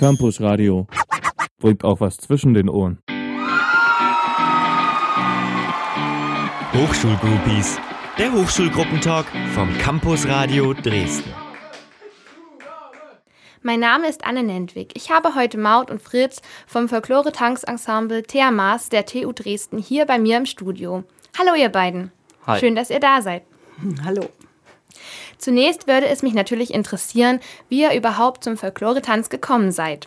Campus Radio. Bringt auch was zwischen den Ohren. Hochschulgroupies. Der Hochschulgruppentalk vom Campus Radio Dresden. Mein Name ist Anne Nentwig. Ich habe heute Maud und Fritz vom Folklore-Tanzensemble Theamas der TU Dresden hier bei mir im Studio. Hallo ihr beiden. Hi. Schön, dass ihr da seid. Hallo. Zunächst würde es mich natürlich interessieren, wie ihr überhaupt zum Folklore-Tanz gekommen seid.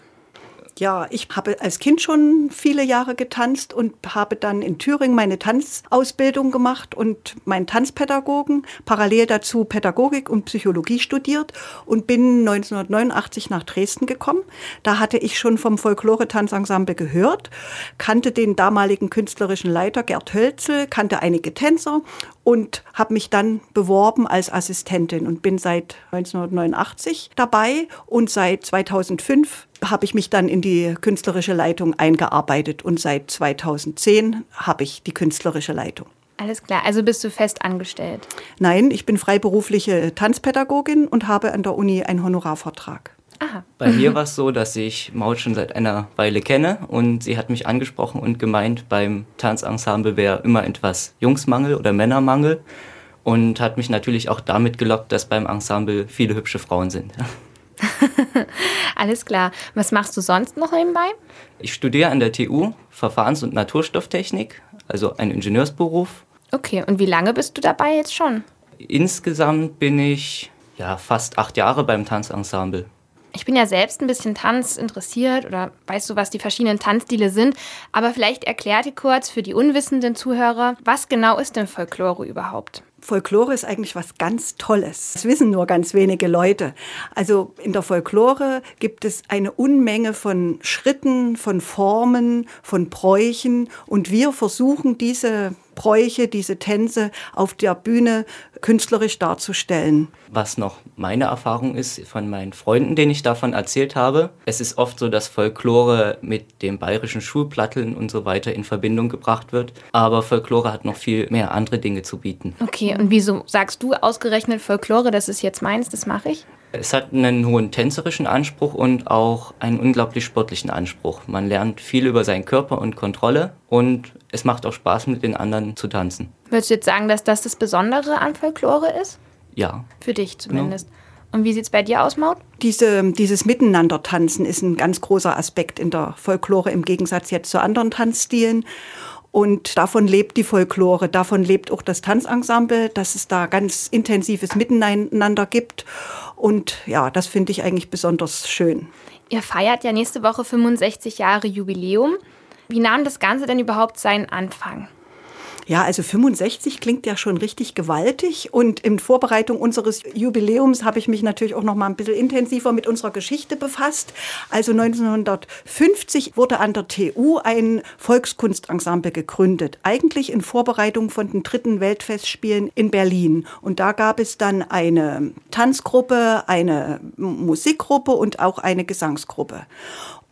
Ja, ich habe als Kind schon viele Jahre getanzt und habe dann in Thüringen meine Tanzausbildung gemacht und meinen Tanzpädagogen, parallel dazu Pädagogik und Psychologie studiert und bin 1989 nach Dresden gekommen. Da hatte ich schon vom Folklore-Tanzensemble gehört, kannte den damaligen künstlerischen Leiter Gerd Hölzel, kannte einige Tänzer und habe mich dann beworben als Assistentin und bin seit 1989 dabei und seit 2005 habe ich mich dann in die künstlerische Leitung eingearbeitet und seit 2010 habe ich die künstlerische Leitung. Alles klar, also bist du fest angestellt? Nein, ich bin freiberufliche Tanzpädagogin und habe an der Uni einen Honorarvertrag. Aha. Bei mir war es so, dass ich Maud schon seit einer Weile kenne und sie hat mich angesprochen und gemeint, beim Tanzensemble wäre immer etwas Jungsmangel oder Männermangel und hat mich natürlich auch damit gelockt, dass beim Ensemble viele hübsche Frauen sind. Alles klar. Was machst du sonst noch nebenbei? Ich studiere an der TU Verfahrens- und Naturstofftechnik, also ein Ingenieursberuf. Okay, und wie lange bist du dabei jetzt schon? Insgesamt bin ich ja fast acht Jahre beim Tanzensemble. Ich bin ja selbst ein bisschen Tanz interessiert oder weißt du, was die verschiedenen Tanzstile sind. Aber vielleicht erklärt ihr kurz für die unwissenden Zuhörer, was genau ist denn Folklore überhaupt? Folklore ist eigentlich was ganz Tolles. Das wissen nur ganz wenige Leute. Also in der Folklore gibt es eine Unmenge von Schritten, von Formen, von Bräuchen und wir versuchen diese Bräuche, diese Tänze auf der Bühne künstlerisch darzustellen. Was noch meine Erfahrung ist von meinen Freunden, denen ich davon erzählt habe, es ist oft so, dass Folklore mit dem bayerischen Schulplatteln und so weiter in Verbindung gebracht wird. Aber Folklore hat noch viel mehr andere Dinge zu bieten. Okay, und wieso sagst du ausgerechnet Folklore, das ist jetzt meins, das mache ich? Es hat einen hohen tänzerischen Anspruch und auch einen unglaublich sportlichen Anspruch. Man lernt viel über seinen Körper und Kontrolle und es macht auch Spaß, mit den anderen zu tanzen. Würdest du jetzt sagen, dass das das Besondere an Folklore ist? Ja. Für dich zumindest. Ja. Und wie sieht es bei dir aus, Maud? Diese, dieses Miteinander-Tanzen ist ein ganz großer Aspekt in der Folklore im Gegensatz jetzt zu anderen Tanzstilen. Und davon lebt die Folklore, davon lebt auch das Tanzensemble, dass es da ganz intensives Miteinander gibt. Und ja, das finde ich eigentlich besonders schön. Ihr feiert ja nächste Woche 65 Jahre Jubiläum. Wie nahm das Ganze denn überhaupt seinen Anfang? Ja, also 65 klingt ja schon richtig gewaltig und in Vorbereitung unseres Jubiläums habe ich mich natürlich auch noch mal ein bisschen intensiver mit unserer Geschichte befasst. Also 1950 wurde an der TU ein Volkskunstensemble gegründet, eigentlich in Vorbereitung von den dritten Weltfestspielen in Berlin und da gab es dann eine Tanzgruppe, eine Musikgruppe und auch eine Gesangsgruppe.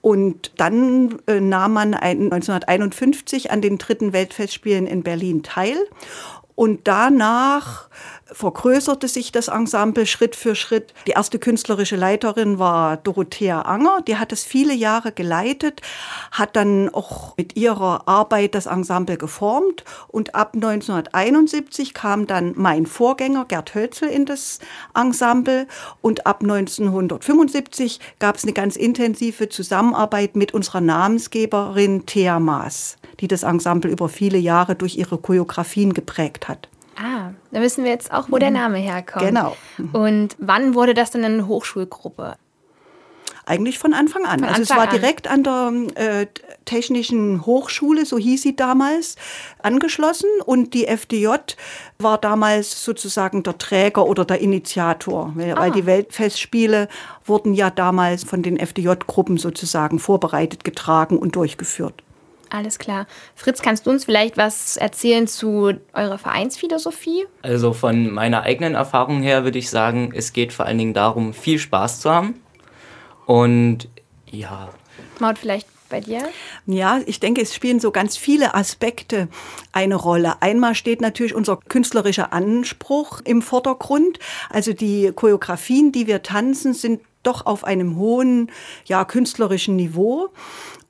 Und dann äh, nahm man ein, 1951 an den dritten Weltfestspielen in Berlin teil. Und danach vergrößerte sich das Ensemble Schritt für Schritt. Die erste künstlerische Leiterin war Dorothea Anger. Die hat es viele Jahre geleitet, hat dann auch mit ihrer Arbeit das Ensemble geformt. Und ab 1971 kam dann mein Vorgänger Gerd Hölzel in das Ensemble. Und ab 1975 gab es eine ganz intensive Zusammenarbeit mit unserer Namensgeberin Thea Maas, die das Ensemble über viele Jahre durch ihre Choreografien geprägt hat. Ah, da wissen wir jetzt auch, wo der Name herkommt. Genau. Und wann wurde das denn eine Hochschulgruppe? Eigentlich von Anfang an. Von also es war direkt an der äh, Technischen Hochschule, so hieß sie damals, angeschlossen. Und die FDJ war damals sozusagen der Träger oder der Initiator, weil, weil die Weltfestspiele wurden ja damals von den FDJ-Gruppen sozusagen vorbereitet, getragen und durchgeführt. Alles klar. Fritz, kannst du uns vielleicht was erzählen zu eurer Vereinsphilosophie? Also von meiner eigenen Erfahrung her würde ich sagen, es geht vor allen Dingen darum, viel Spaß zu haben. Und ja. Maud, vielleicht bei dir? Ja, ich denke, es spielen so ganz viele Aspekte eine Rolle. Einmal steht natürlich unser künstlerischer Anspruch im Vordergrund. Also die Choreografien, die wir tanzen, sind doch auf einem hohen, ja, künstlerischen Niveau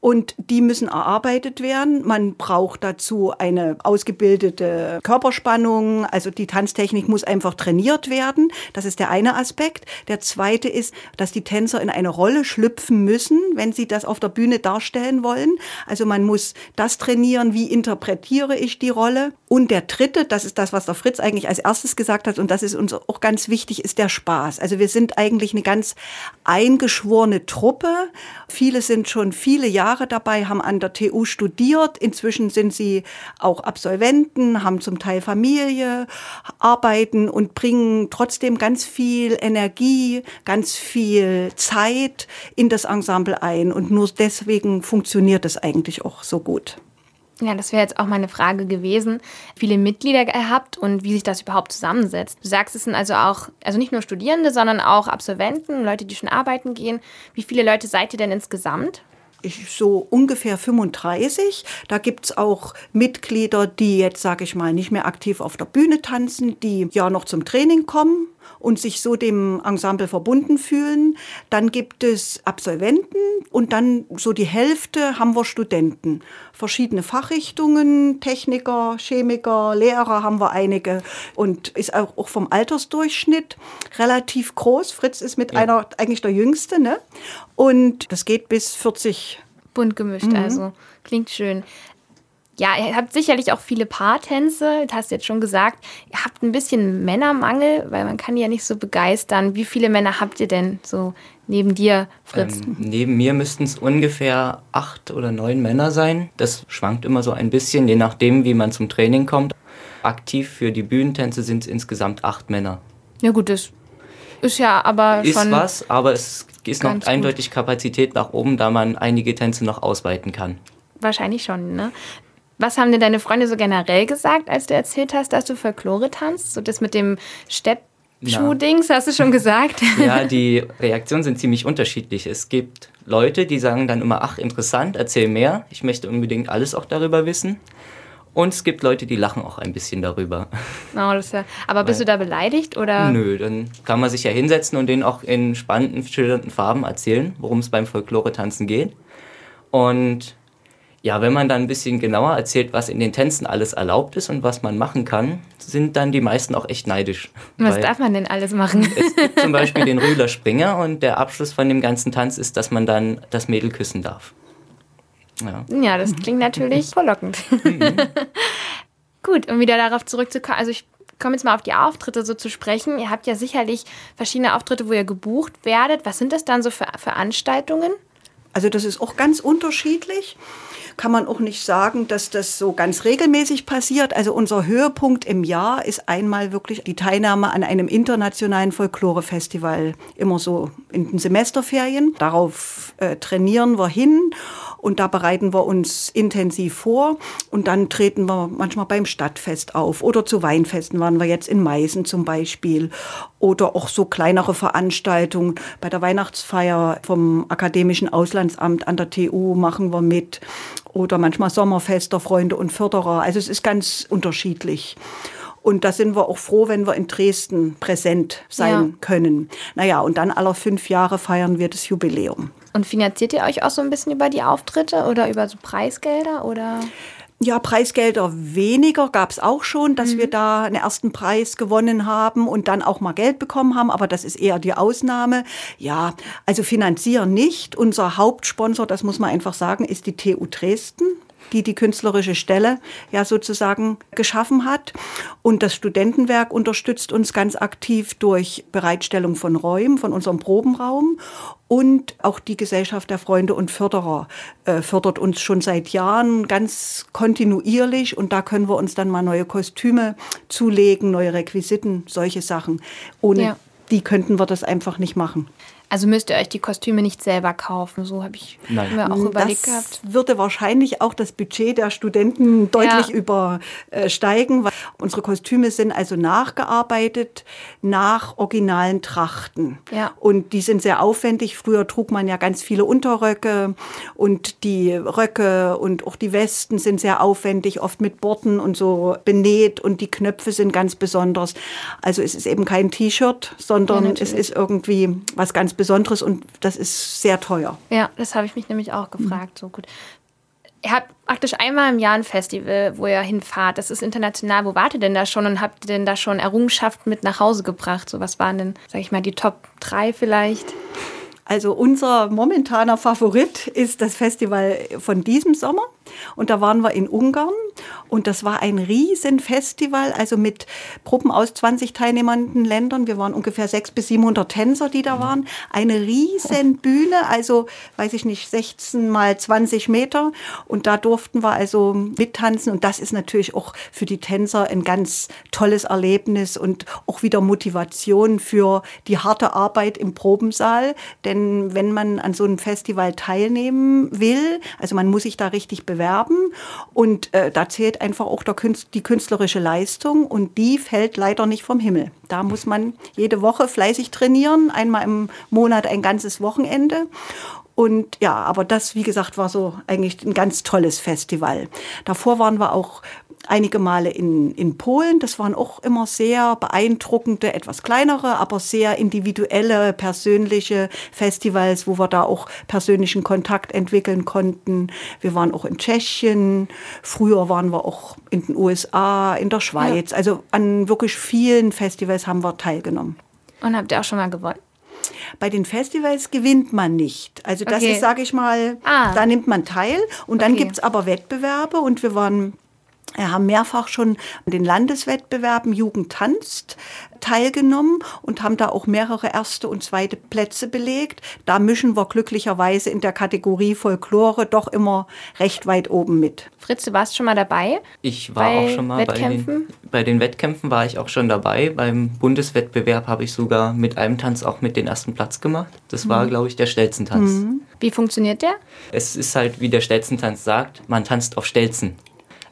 und die müssen erarbeitet werden. Man braucht dazu eine ausgebildete Körperspannung, also die Tanztechnik muss einfach trainiert werden. Das ist der eine Aspekt. Der zweite ist, dass die Tänzer in eine Rolle schlüpfen müssen, wenn sie das auf der Bühne darstellen wollen. Also man muss das trainieren, wie interpretiere ich die Rolle. Und der dritte, das ist das, was der Fritz eigentlich als erstes gesagt hat, und das ist uns auch ganz wichtig, ist der Spaß. Also wir sind eigentlich eine ganz eingeschworene Truppe. Viele sind schon viele Jahre Jahre dabei, haben an der TU studiert. Inzwischen sind sie auch Absolventen, haben zum Teil Familie, arbeiten und bringen trotzdem ganz viel Energie, ganz viel Zeit in das Ensemble ein. Und nur deswegen funktioniert es eigentlich auch so gut. Ja, das wäre jetzt auch meine Frage gewesen. Viele Mitglieder gehabt und wie sich das überhaupt zusammensetzt. Du sagst, es sind also auch, also nicht nur Studierende, sondern auch Absolventen, Leute, die schon arbeiten gehen. Wie viele Leute seid ihr denn insgesamt? Ich, so ungefähr 35. Da gibt's auch Mitglieder, die jetzt, sage ich mal, nicht mehr aktiv auf der Bühne tanzen, die ja noch zum Training kommen und sich so dem Ensemble verbunden fühlen. Dann gibt es Absolventen und dann so die Hälfte haben wir Studenten. Verschiedene Fachrichtungen, Techniker, Chemiker, Lehrer haben wir einige und ist auch vom Altersdurchschnitt relativ groß. Fritz ist mit ja. einer eigentlich der Jüngste, ne? Und das geht bis 40. Bunt gemischt, mhm. also klingt schön. Ja, ihr habt sicherlich auch viele Paartänze, das hast du jetzt schon gesagt. Ihr habt ein bisschen Männermangel, weil man kann die ja nicht so begeistern. Wie viele Männer habt ihr denn so neben dir, Fritz? Ähm, neben mir müssten es ungefähr acht oder neun Männer sein. Das schwankt immer so ein bisschen, je nachdem, wie man zum Training kommt. Aktiv für die Bühnentänze sind es insgesamt acht Männer. Ja gut, das ist ja aber ist schon... Ist was, aber es ist noch eindeutig gut. Kapazität nach oben, da man einige Tänze noch ausweiten kann. Wahrscheinlich schon, ne? Was haben denn deine Freunde so generell gesagt, als du erzählt hast, dass du Folklore tanzt? So das mit dem Stepp Schuhdings, hast du schon gesagt? Ja, die Reaktionen sind ziemlich unterschiedlich. Es gibt Leute, die sagen dann immer, ach, interessant, erzähl mehr. Ich möchte unbedingt alles auch darüber wissen. Und es gibt Leute, die lachen auch ein bisschen darüber. Oh, das ja, aber bist Weil, du da beleidigt oder? Nö, dann kann man sich ja hinsetzen und denen auch in spannenden, schillernden Farben erzählen, worum es beim Folklore-Tanzen geht. Und ja, wenn man dann ein bisschen genauer erzählt, was in den Tänzen alles erlaubt ist und was man machen kann, sind dann die meisten auch echt neidisch. Was darf man denn alles machen? Es gibt zum Beispiel den Rühler Springer und der Abschluss von dem ganzen Tanz ist, dass man dann das Mädel küssen darf. Ja, ja das klingt natürlich verlockend. Mhm. Gut, um wieder darauf zurückzukommen, also ich komme jetzt mal auf die Auftritte so zu sprechen. Ihr habt ja sicherlich verschiedene Auftritte, wo ihr gebucht werdet. Was sind das dann so für Veranstaltungen? Also das ist auch ganz unterschiedlich kann man auch nicht sagen, dass das so ganz regelmäßig passiert. Also unser Höhepunkt im Jahr ist einmal wirklich die Teilnahme an einem internationalen Folklore-Festival, immer so in den Semesterferien. Darauf äh, trainieren wir hin und da bereiten wir uns intensiv vor und dann treten wir manchmal beim Stadtfest auf oder zu Weinfesten waren wir jetzt in Meißen zum Beispiel oder auch so kleinere Veranstaltungen. Bei der Weihnachtsfeier vom Akademischen Auslandsamt an der TU machen wir mit oder manchmal Sommerfester, Freunde und Förderer. Also es ist ganz unterschiedlich. Und da sind wir auch froh, wenn wir in Dresden präsent sein ja. können. Naja, und dann alle fünf Jahre feiern wir das Jubiläum. Und finanziert ihr euch auch so ein bisschen über die Auftritte oder über so Preisgelder oder? Ja, Preisgelder weniger gab es auch schon, dass mhm. wir da einen ersten Preis gewonnen haben und dann auch mal Geld bekommen haben, aber das ist eher die Ausnahme. Ja, also finanzieren nicht. Unser Hauptsponsor, das muss man einfach sagen, ist die TU Dresden die die künstlerische Stelle ja sozusagen geschaffen hat. Und das Studentenwerk unterstützt uns ganz aktiv durch Bereitstellung von Räumen, von unserem Probenraum. Und auch die Gesellschaft der Freunde und Förderer äh, fördert uns schon seit Jahren ganz kontinuierlich. Und da können wir uns dann mal neue Kostüme zulegen, neue Requisiten, solche Sachen. Ohne ja. die könnten wir das einfach nicht machen. Also müsst ihr euch die Kostüme nicht selber kaufen, so habe ich Nein. mir auch überlegt das gehabt. würde wahrscheinlich auch das Budget der Studenten deutlich ja. übersteigen. Weil unsere Kostüme sind also nachgearbeitet nach originalen Trachten. Ja. Und die sind sehr aufwendig. Früher trug man ja ganz viele Unterröcke und die Röcke und auch die Westen sind sehr aufwendig, oft mit Borten und so benäht und die Knöpfe sind ganz besonders. Also es ist eben kein T-Shirt, sondern ja, es ist irgendwie was ganz Besonderes und das ist sehr teuer. Ja, das habe ich mich nämlich auch gefragt. Mhm. So gut. Ihr habt praktisch einmal im Jahr ein Festival, wo ihr hinfahrt. Das ist international. Wo wart ihr denn da schon und habt ihr denn da schon Errungenschaften mit nach Hause gebracht? So, was waren denn, sag ich mal, die Top 3 vielleicht? Also unser momentaner Favorit ist das Festival von diesem Sommer. Und da waren wir in Ungarn und das war ein Riesenfestival, also mit Gruppen aus 20 teilnehmenden Ländern. Wir waren ungefähr 600 bis 700 Tänzer, die da waren. Eine riesen Bühne, also weiß ich nicht, 16 mal 20 Meter. Und da durften wir also mittanzen. Und das ist natürlich auch für die Tänzer ein ganz tolles Erlebnis und auch wieder Motivation für die harte Arbeit im Probensaal. Denn wenn man an so einem Festival teilnehmen will, also man muss sich da richtig bewerben und äh, da zählt einfach auch Künst, die künstlerische Leistung und die fällt leider nicht vom Himmel. Da muss man jede Woche fleißig trainieren, einmal im Monat ein ganzes Wochenende. Und ja, aber das, wie gesagt, war so eigentlich ein ganz tolles Festival. Davor waren wir auch einige Male in, in Polen. Das waren auch immer sehr beeindruckende, etwas kleinere, aber sehr individuelle, persönliche Festivals, wo wir da auch persönlichen Kontakt entwickeln konnten. Wir waren auch in Tschechien. Früher waren wir auch in den USA, in der Schweiz. Ja. Also an wirklich vielen Festivals haben wir teilgenommen. Und habt ihr auch schon mal gewonnen? Bei den Festivals gewinnt man nicht. Also das okay. ist, sage ich mal, ah. da nimmt man teil. Und dann okay. gibt es aber Wettbewerbe und wir waren wir haben mehrfach schon an den Landeswettbewerben Jugend tanzt teilgenommen und haben da auch mehrere erste und zweite Plätze belegt. Da mischen wir glücklicherweise in der Kategorie Folklore doch immer recht weit oben mit. Fritz, du warst schon mal dabei? Ich war auch schon mal Wettkämpfen? bei den, bei den Wettkämpfen war ich auch schon dabei. Beim Bundeswettbewerb habe ich sogar mit einem Tanz auch mit den ersten Platz gemacht. Das war, mhm. glaube ich, der Stelzentanz. Mhm. Wie funktioniert der? Es ist halt, wie der Stelzentanz sagt, man tanzt auf Stelzen.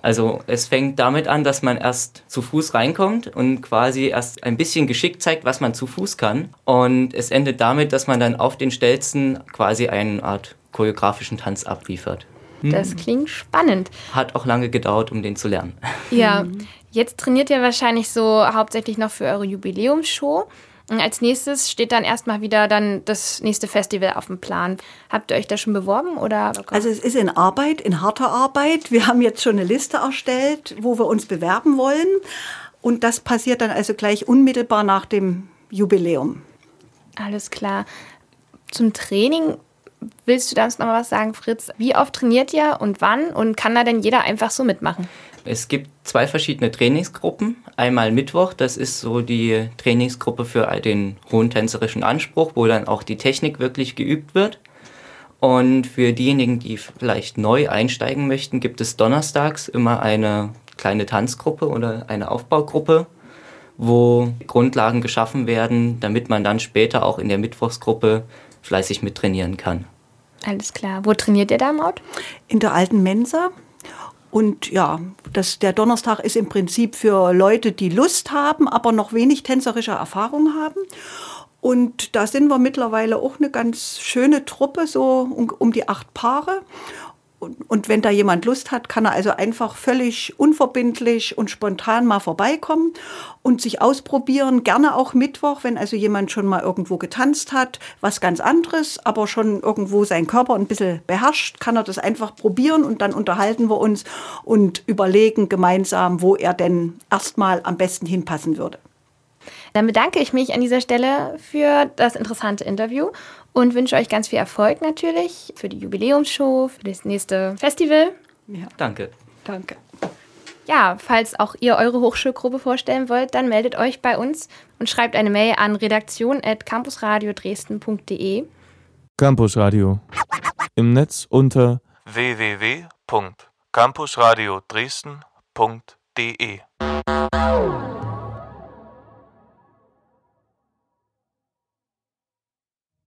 Also es fängt damit an, dass man erst zu Fuß reinkommt und quasi erst ein bisschen geschickt zeigt, was man zu Fuß kann. Und es endet damit, dass man dann auf den Stelzen quasi eine Art choreografischen Tanz abliefert. Das klingt spannend. Hat auch lange gedauert, um den zu lernen. Ja, jetzt trainiert ihr wahrscheinlich so hauptsächlich noch für eure Jubiläumsshow. Als nächstes steht dann erstmal wieder dann das nächste Festival auf dem Plan. Habt ihr euch da schon beworben oder? Also es ist in Arbeit, in harter Arbeit. Wir haben jetzt schon eine Liste erstellt, wo wir uns bewerben wollen. Und das passiert dann also gleich unmittelbar nach dem Jubiläum. Alles klar. Zum Training willst du da noch mal was sagen, Fritz? Wie oft trainiert ihr und wann? Und kann da denn jeder einfach so mitmachen? Es gibt zwei verschiedene Trainingsgruppen. Einmal Mittwoch, das ist so die Trainingsgruppe für den hohen tänzerischen Anspruch, wo dann auch die Technik wirklich geübt wird. Und für diejenigen, die vielleicht neu einsteigen möchten, gibt es donnerstags immer eine kleine Tanzgruppe oder eine Aufbaugruppe, wo Grundlagen geschaffen werden, damit man dann später auch in der Mittwochsgruppe fleißig mittrainieren kann. Alles klar. Wo trainiert ihr da, Maud? In der alten Mensa. Und ja, das, der Donnerstag ist im Prinzip für Leute, die Lust haben, aber noch wenig tänzerische Erfahrung haben. Und da sind wir mittlerweile auch eine ganz schöne Truppe, so um, um die acht Paare. Und wenn da jemand Lust hat, kann er also einfach völlig unverbindlich und spontan mal vorbeikommen und sich ausprobieren. Gerne auch Mittwoch, wenn also jemand schon mal irgendwo getanzt hat, was ganz anderes, aber schon irgendwo seinen Körper ein bisschen beherrscht, kann er das einfach probieren und dann unterhalten wir uns und überlegen gemeinsam, wo er denn erstmal am besten hinpassen würde. Dann bedanke ich mich an dieser Stelle für das interessante Interview und wünsche euch ganz viel Erfolg natürlich für die Jubiläumsshow, für das nächste Festival. Ja. Danke. Danke. Ja, falls auch ihr eure Hochschulgruppe vorstellen wollt, dann meldet euch bei uns und schreibt eine Mail an redaktion.campusradiodresden.de. Campusradio. Im Netz unter www.campusradiodresden.de.